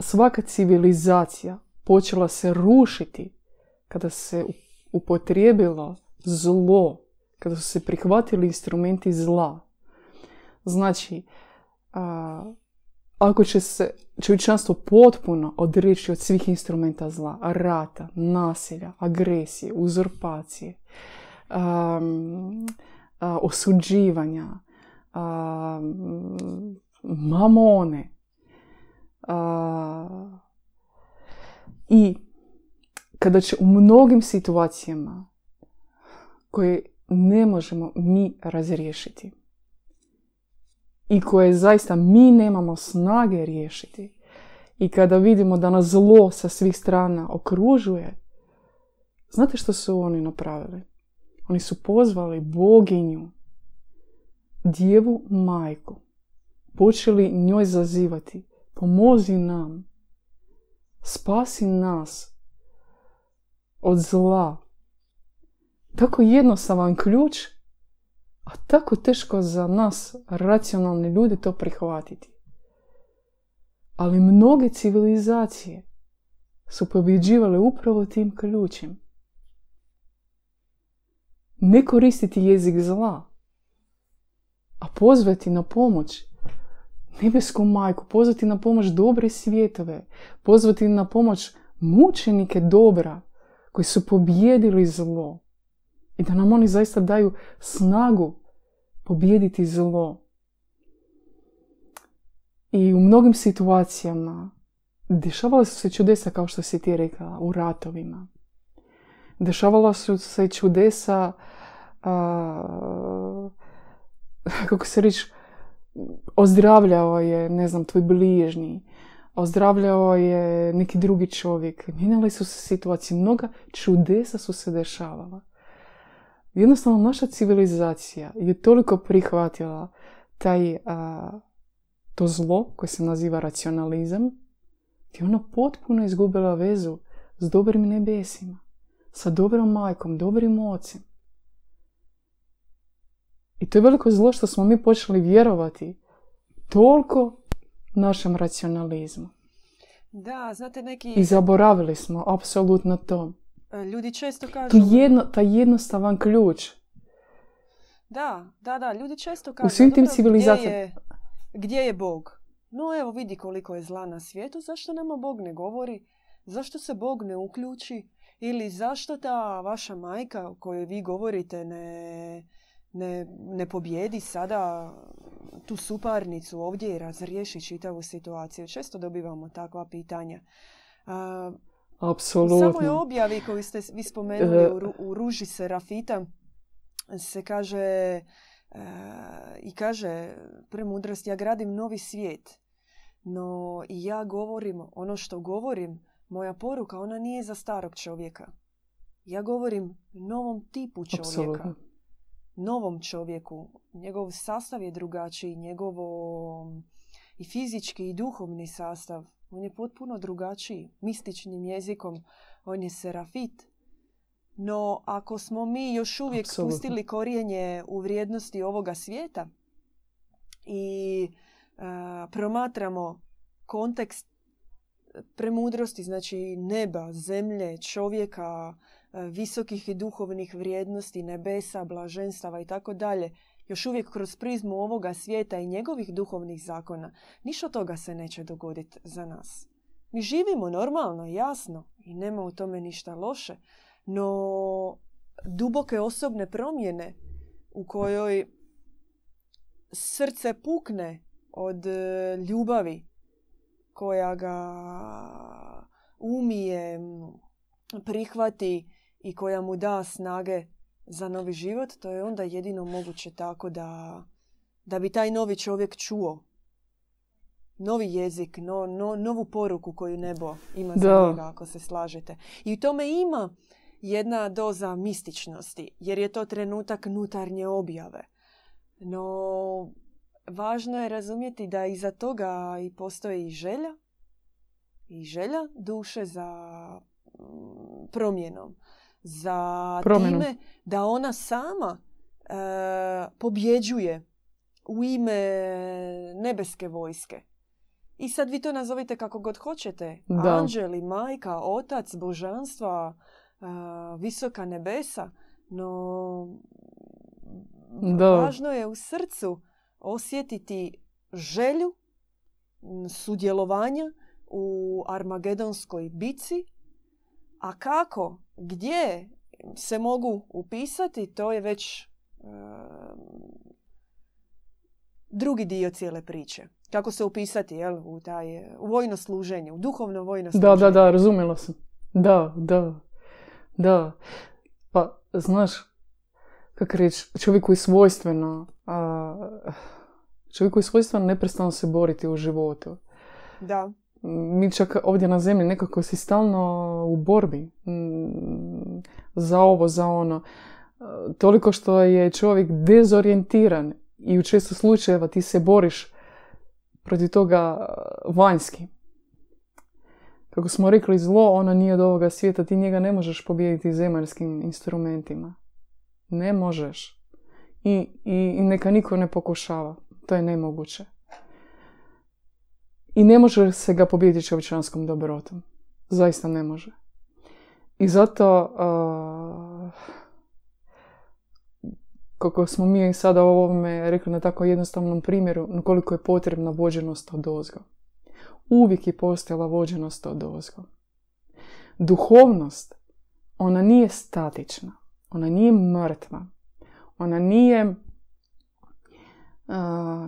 svaka civilizacija počela se rušiti kada se upotrijebilo zlo, kada su se prihvatili instrumenti zla. Znači, a, ako će se čovječanstvo potpuno odreći od svih instrumenta zla, rata, nasilja, agresije, uzurpacije, a, osuđivanja, mamone i kada će u mnogim situacijama koje ne možemo mi razriješiti i koje zaista mi nemamo snage riješiti i kada vidimo da nas zlo sa svih strana okružuje, znate što su oni napravili? Oni su pozvali boginju, djevu majku, počeli njoj zazivati, pomozi nam, spasi nas od zla. Tako jednostavan ključ, a tako teško za nas, racionalne ljude, to prihvatiti. Ali mnoge civilizacije su pobjeđivale upravo tim ključem. Ne koristiti jezik zla, a pozvati na pomoć nebesku majku, pozvati na pomoć dobre svjetove, pozvati na pomoć mučenike dobra, koji su pobjedili zlo. I da nam oni zaista daju snagu pobijediti zlo. I u mnogim situacijama dešavala su se čudesa, kao što si ti rekla, u ratovima. Dešavala su se čudesa kako se reći, ozdravljao je, ne znam, tvoj bližnji, ozdravljao je neki drugi čovjek, mijenjali su se situacije, mnoga čudesa su se dešavala. Jednostavno, naša civilizacija je toliko prihvatila taj, to zlo koje se naziva racionalizam, i ona potpuno izgubila vezu s dobrim nebesima, sa dobrom majkom, dobrim ocem. I to je veliko zlo što smo mi počeli vjerovati toliko našem racionalizmu. Da, znate neki... I zaboravili smo apsolutno to. Ljudi često kažu... Tu jedno, taj jednostavan ključ. Da, da, da. Ljudi često kažu... U svim tim civilizacijama... Gdje je, gdje je Bog? No evo vidi koliko je zla na svijetu. Zašto nama Bog ne govori? Zašto se Bog ne uključi? Ili zašto ta vaša majka o kojoj vi govorite ne, ne, ne pobjedi sada tu suparnicu ovdje i razriješi čitavu situaciju. Često dobivamo takva pitanja. Apsolutno. U samoj objavi koju ste vi spomenuli e, u, u Ruži Serafita se kaže e, i kaže premudrost ja gradim novi svijet. No i ja govorim ono što govorim, moja poruka, ona nije za starog čovjeka. Ja govorim novom tipu čovjeka novom čovjeku. Njegov sastav je drugačiji, njegovo i fizički i duhovni sastav. On je potpuno drugačiji, mističnim jezikom. On je serafit. No, ako smo mi još uvijek Absolutno. spustili korijenje u vrijednosti ovoga svijeta i promatramo kontekst premudrosti, znači neba, zemlje, čovjeka, E, visokih i duhovnih vrijednosti, nebesa, blaženstava i tako dalje, još uvijek kroz prizmu ovoga svijeta i njegovih duhovnih zakona, ništa toga se neće dogoditi za nas. Mi živimo normalno, jasno, i nema u tome ništa loše, no duboke osobne promjene u kojoj srce pukne od e, ljubavi koja ga umije, prihvati i koja mu da snage za novi život, to je onda jedino moguće tako da, da bi taj novi čovjek čuo novi jezik, no, no, novu poruku koju nebo ima za njega, ako se slažete. I u tome ima jedna doza mističnosti, jer je to trenutak nutarnje objave. No, važno je razumjeti da iza toga i postoji želja, i želja duše za mm, promjenom za time da ona sama e, pobjeđuje u ime nebeske vojske. I sad vi to nazovite kako god hoćete. Da. Anđeli, majka, otac, božanstva, e, visoka nebesa. No, da. važno je u srcu osjetiti želju sudjelovanja u Armagedonskoj bici. A kako gdje se mogu upisati, to je već drugi dio cijele priče. Kako se upisati jel, u, taj, u vojno služenje, u duhovno vojno služenje. Da, da, da, razumjela sam. Da, da, da. Pa, znaš, kako reći, čovjeku je svojstveno, a, čovjeku je svojstveno neprestano se boriti u životu. Da mi čak ovdje na zemlji nekako si stalno u borbi mm, za ovo, za ono. Toliko što je čovjek dezorijentiran i u često slučajeva ti se boriš protiv toga vanjski. Kako smo rekli, zlo, ono nije od ovoga svijeta, ti njega ne možeš pobijediti zemaljskim instrumentima. Ne možeš. I, i, i neka niko ne pokušava. To je nemoguće. I ne može se ga pobijediti čovječanskom dobrotom. Zaista ne može. I zato, uh, kako smo mi sada o ovome rekli na tako jednostavnom primjeru, koliko je potrebna vođenost od ozgo. Uvijek je postojala vođenost od ozgo. Duhovnost, ona nije statična. Ona nije mrtva. Ona nije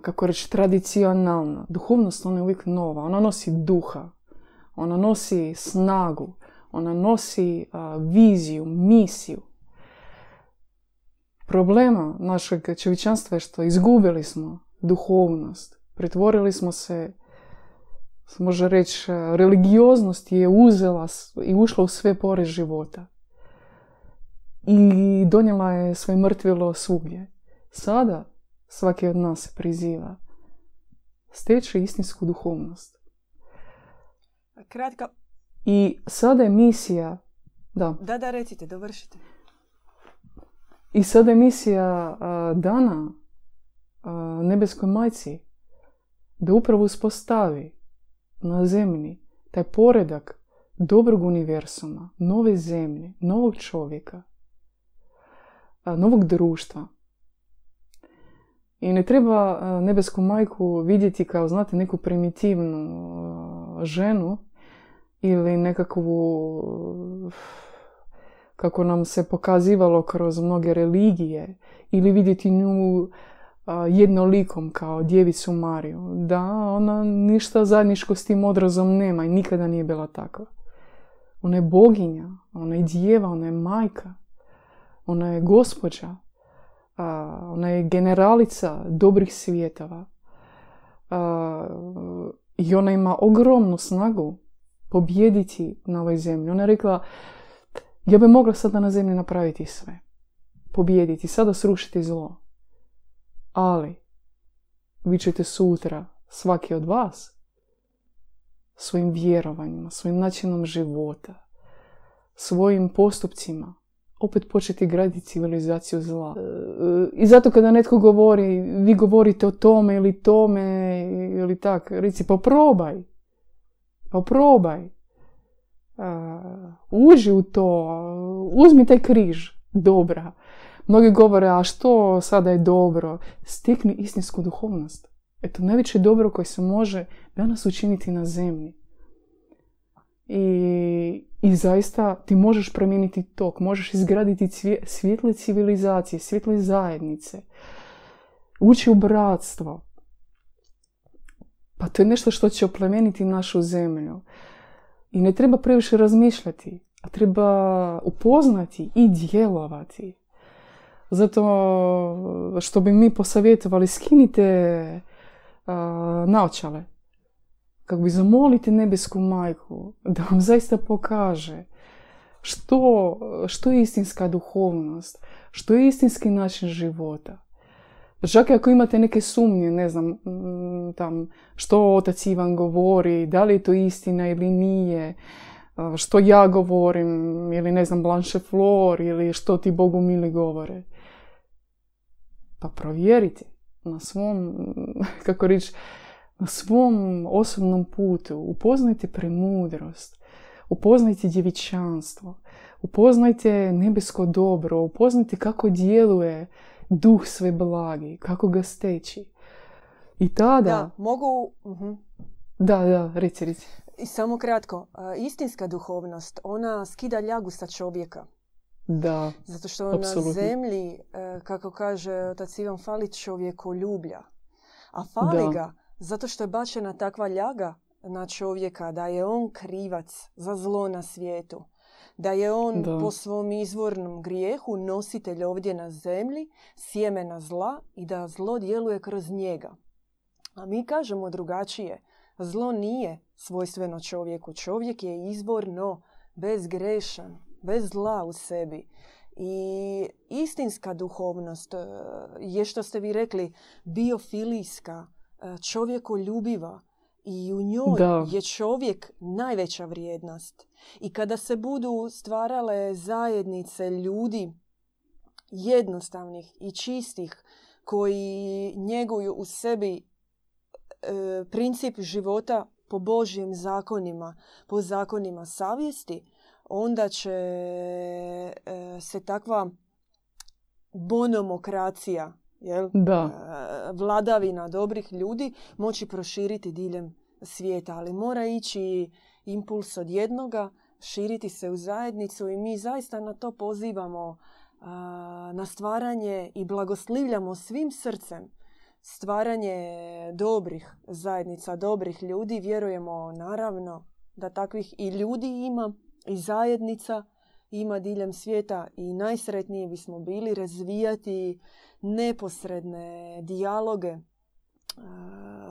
kako reći, tradicionalna. Duhovnost ona je uvijek nova. Ona nosi duha. Ona nosi snagu. Ona nosi viziju, misiju. problema našeg čovječanstva je što izgubili smo duhovnost. Pretvorili smo se, može reći, religioznost je uzela i ušla u sve pore života. I donijela je svoje mrtvilo svugdje. Sada svaki od nas priziva steći istinsku duhovnost. Kratka. I sada je misija... Da, da, da recite, dovršite. I sada je misija dana nebeskoj majci da upravo uspostavi na zemlji taj poredak dobrog univerzuma, nove zemlje, novog čovjeka, novog društva. I ne treba nebesku majku vidjeti kao, znate, neku primitivnu ženu ili nekakvu kako nam se pokazivalo kroz mnoge religije ili vidjeti nju jednolikom kao djevicu Mariju. Da, ona ništa zajedničko s tim odrazom nema i nikada nije bila takva. Ona je boginja, ona je djeva, ona je majka, ona je gospođa, ona je generalica dobrih svijetova. I ona ima ogromnu snagu pobjediti na ovoj zemlji. Ona je rekla, ja bi mogla sada na zemlji napraviti sve. Pobijediti, sada srušiti zlo. Ali, vi ćete sutra, svaki od vas, svojim vjerovanjima, svojim načinom života, svojim postupcima, opet početi graditi civilizaciju zla. E, I zato kada netko govori, vi govorite o tome ili tome ili tak, reci poprobaj. Poprobaj. Uh, uži u to, uzmi taj križ dobra. Mnogi govore, a što sada je dobro? Stikni istinsku duhovnost. Eto, najveće dobro koje se može danas učiniti na zemlji. I, I zaista ti možeš promijeniti tok, možeš izgraditi svjetle civilizacije, svjetle zajednice, ući u bratstvo. Pa to je nešto što će oplemeniti našu zemlju. I ne treba previše razmišljati, a treba upoznati i djelovati. Zato što bi mi posavjetovali, skinite uh, naočale. Kako bi zamolite nebesku majku da vam zaista pokaže što, što je istinska duhovnost, što je istinski način života. Čak ako imate neke sumnje, ne znam, mm, tam, što otac Ivan govori, da li je to istina ili nije, što ja govorim, ili ne znam, Blanche Flor, ili što ti Bogu mili govore. Pa provjerite na svom, kako reći, na svom osobnom putu. Upoznajte premudrost, upoznajte djevičanstvo, upoznajte nebesko dobro, upoznajte kako djeluje duh sve blagi, kako ga steći. I tada... Da, mogu... uh Da, da, reci, reci. I samo kratko, istinska duhovnost, ona skida ljagu sa čovjeka. Da, Zato što na zemlji, kako kaže otac Ivan, fali čovjeku ljublja. A fali ga zato što je bačena takva ljaga na čovjeka da je on krivac za zlo na svijetu da je on po svom izvornom grijehu nositelj ovdje na zemlji, sjemena zla i da zlo djeluje kroz njega. A mi kažemo drugačije. Zlo nije svojstveno čovjeku. Čovjek je izvorno bezgrešan, bez zla u sebi. I istinska duhovnost e, je što ste vi rekli biofilijska, čovjekoljubiva, i u njoj je čovjek najveća vrijednost. I kada se budu stvarale zajednice ljudi jednostavnih i čistih koji njeguju u sebi e, princip života po Božjim zakonima, po zakonima savjesti, onda će e, se takva bonomokracija jel? Da. E, vladavina dobrih ljudi moći proširiti diljem svijeta, ali mora ići impuls od jednoga, širiti se u zajednicu i mi zaista na to pozivamo na stvaranje i blagoslivljamo svim srcem stvaranje dobrih zajednica, dobrih ljudi. Vjerujemo naravno da takvih i ljudi ima i zajednica ima diljem svijeta i najsretniji bismo bili razvijati neposredne dijaloge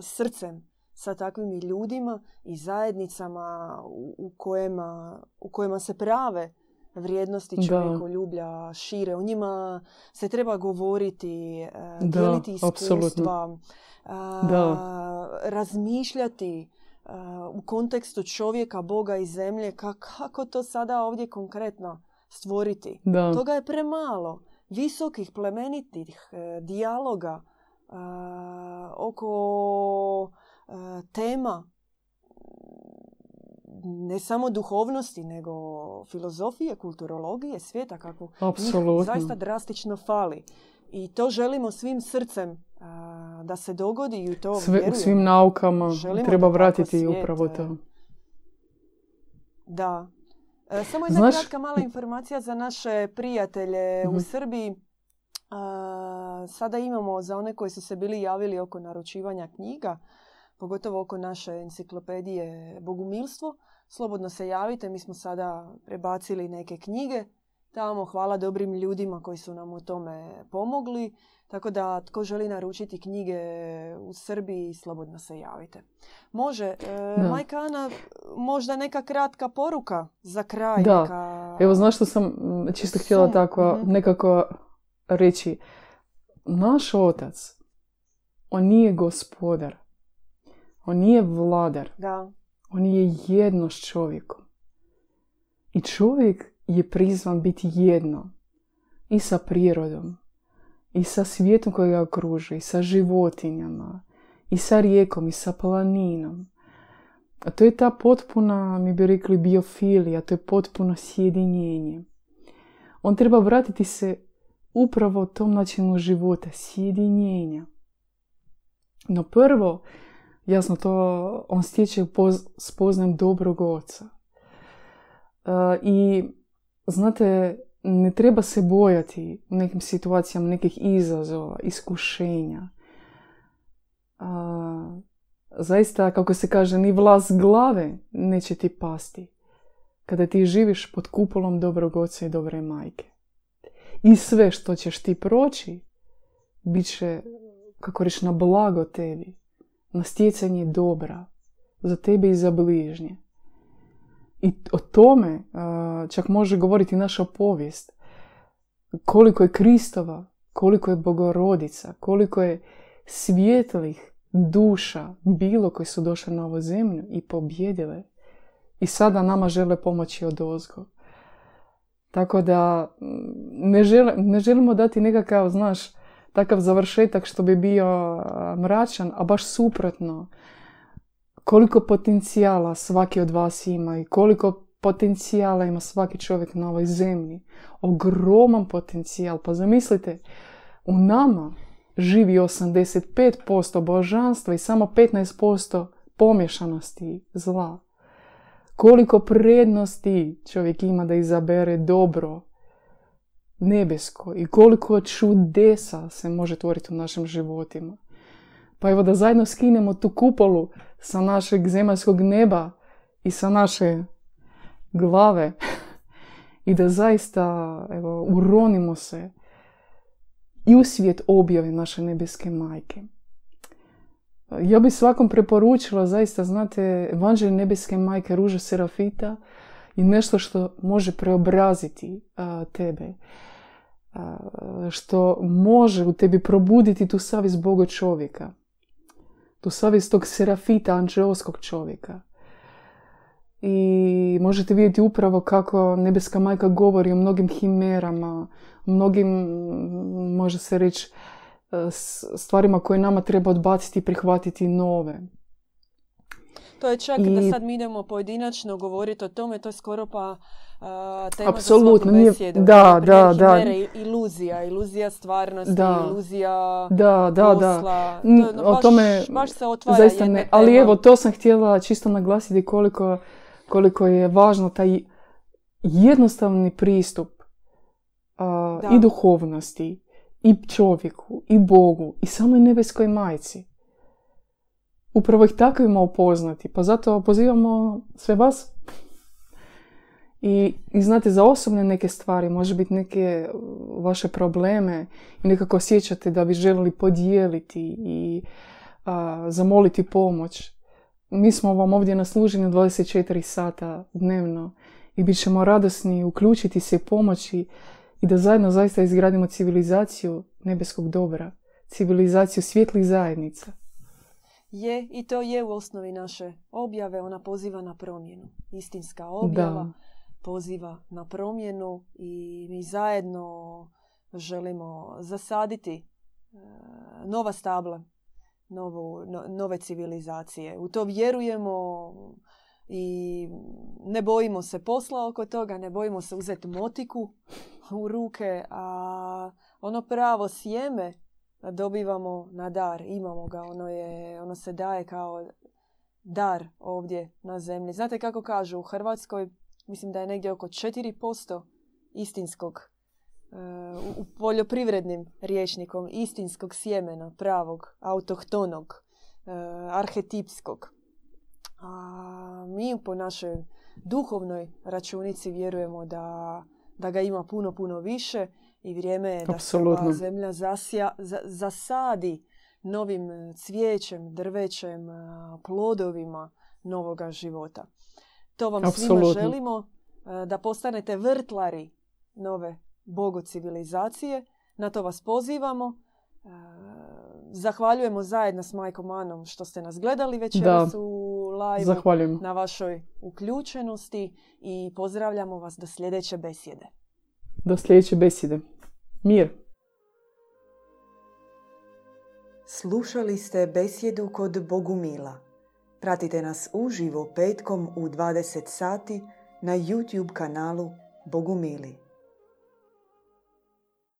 srcem sa takvim ljudima i zajednicama u, kojima, u kojima se prave vrijednosti čovjekoljublja šire. O njima se treba govoriti, da, dijeliti iskustva, da. razmišljati u kontekstu čovjeka, Boga i zemlje, kako to sada ovdje konkretno stvoriti. Da. Toga je premalo. Visokih, plemenitih e, dijaloga oko tema ne samo duhovnosti, nego filozofije, kulturologije, svijeta kako zaista drastično fali. I to želimo svim srcem da se dogodi i to Sve, Svim naukama treba vratiti upravo to. Da. E, samo jedna Znaš... kratka mala informacija za naše prijatelje u mhm. Srbiji. sada imamo za one koji su se bili javili oko naručivanja knjiga, pogotovo oko naše enciklopedije Bogumilstvo. Slobodno se javite, mi smo sada prebacili neke knjige tamo. Hvala dobrim ljudima koji su nam u tome pomogli. Tako da tko želi naručiti knjige u Srbiji, slobodno se javite. Može, e, Majka Ana, možda neka kratka poruka za kraj. Da, neka... evo znaš što sam čisto htjela tako mhm. nekako reći. Naš otac, on nije gospodar. On nije vladar. Da. On je jedno s čovjekom. I čovjek je prizvan biti jedno. I sa prirodom. I sa svijetom koji ga okružuje. I sa životinjama. I sa rijekom. I sa planinom. A to je ta potpuna, mi bi rekli, biofilija. To je potpuno sjedinjenje. On treba vratiti se upravo tom načinu života. Sjedinjenja. No prvo, jasno to on stječe spoznam dobrog oca. Uh, I znate, ne treba se bojati u nekim situacijama nekih izazova, iskušenja. Uh, zaista, kako se kaže, ni vlas glave neće ti pasti kada ti živiš pod kupolom dobrog oca i dobre majke. I sve što ćeš ti proći, bit će, kako reći, na blago tebi na stjecanje dobra za tebe i za bližnje. I o tome čak može govoriti naša povijest. Koliko je Kristova, koliko je Bogorodica, koliko je svjetlih duša bilo koji su došli na ovu zemlju i pobjedile. I sada nama žele pomoći od ozgo. Tako da ne, ne želimo dati nekakav, znaš, takav završetak što bi bio mračan, a baš suprotno. Koliko potencijala svaki od vas ima i koliko potencijala ima svaki čovjek na ovoj zemlji. Ogroman potencijal. Pa zamislite, u nama živi 85% božanstva i samo 15% pomješanosti zla. Koliko prednosti čovjek ima da izabere dobro, nebesko i koliko čudesa se može tvoriti u našim životima. Pa evo da zajedno skinemo tu kupolu sa našeg zemaljskog neba i sa naše glave i da zaista evo, uronimo se i u svijet objave naše nebeske majke. Ja bih svakom preporučila, zaista, znate, evanđelje nebeske majke Ruža Serafita i nešto što može preobraziti tebe što može u tebi probuditi tu savjest Boga čovjeka. Tu savjest tog serafita, anđelskog čovjeka. I možete vidjeti upravo kako nebeska majka govori o mnogim himerama, mnogim, može se reći, stvarima koje nama treba odbaciti i prihvatiti nove. To je čak I... da sad mi idemo pojedinačno govoriti o tome, to je skoro pa uh, tema Apsolutno, za nije, da, da, da. iluzija, iluzija stvarnosti, da. iluzija da, da, posla. Da. To, o baš, tome baš se otvara jedna ne. Tema. Ali evo, to sam htjela čisto naglasiti koliko, koliko je važno taj jednostavni pristup uh, i duhovnosti, i čovjeku, i Bogu, i samoj nebeskoj majci. Upravo ih tako ima upoznati. Pa zato pozivamo sve vas I, I znate, za osobne neke stvari, može biti neke vaše probleme i nekako osjećate da bi željeli podijeliti i zamoliti pomoć. Mi smo vam ovdje na služenju 24 sata dnevno i bit ćemo radosni uključiti se i pomoći i da zajedno zaista izgradimo civilizaciju nebeskog dobra, civilizaciju svjetlih zajednica. Je, i to je u osnovi naše objave, ona poziva na promjenu. Istinska objava poziva na promjenu i mi zajedno želimo zasaditi e, nova stabla, novu, nove civilizacije. U to vjerujemo i ne bojimo se posla oko toga, ne bojimo se uzeti motiku u ruke, a ono pravo sjeme dobivamo na dar, imamo ga, ono, je, ono se daje kao dar ovdje na zemlji. Znate kako kažu, u Hrvatskoj mislim da je negdje oko 4% istinskog e, u poljoprivrednim riječnikom istinskog sjemena, pravog, autohtonog, e, arhetipskog. A mi po našoj duhovnoj računici vjerujemo da, da ga ima puno, puno više i vrijeme je da se zemlja zasja, zasadi novim cvijećem, drvećem, plodovima novoga života. To vam svima želimo da postanete vrtlari nove bogo civilizacije. Na to vas pozivamo. Zahvaljujemo zajedno s Majkom Anom što ste nas gledali večeras u live na vašoj uključenosti i pozdravljamo vas do sljedeće besjede. Do sljedeće besjede. Mir. Slušali ste besjedu kod Bogumila. Pratite nas uživo petkom u 20 sati na YouTube kanalu Bogumili.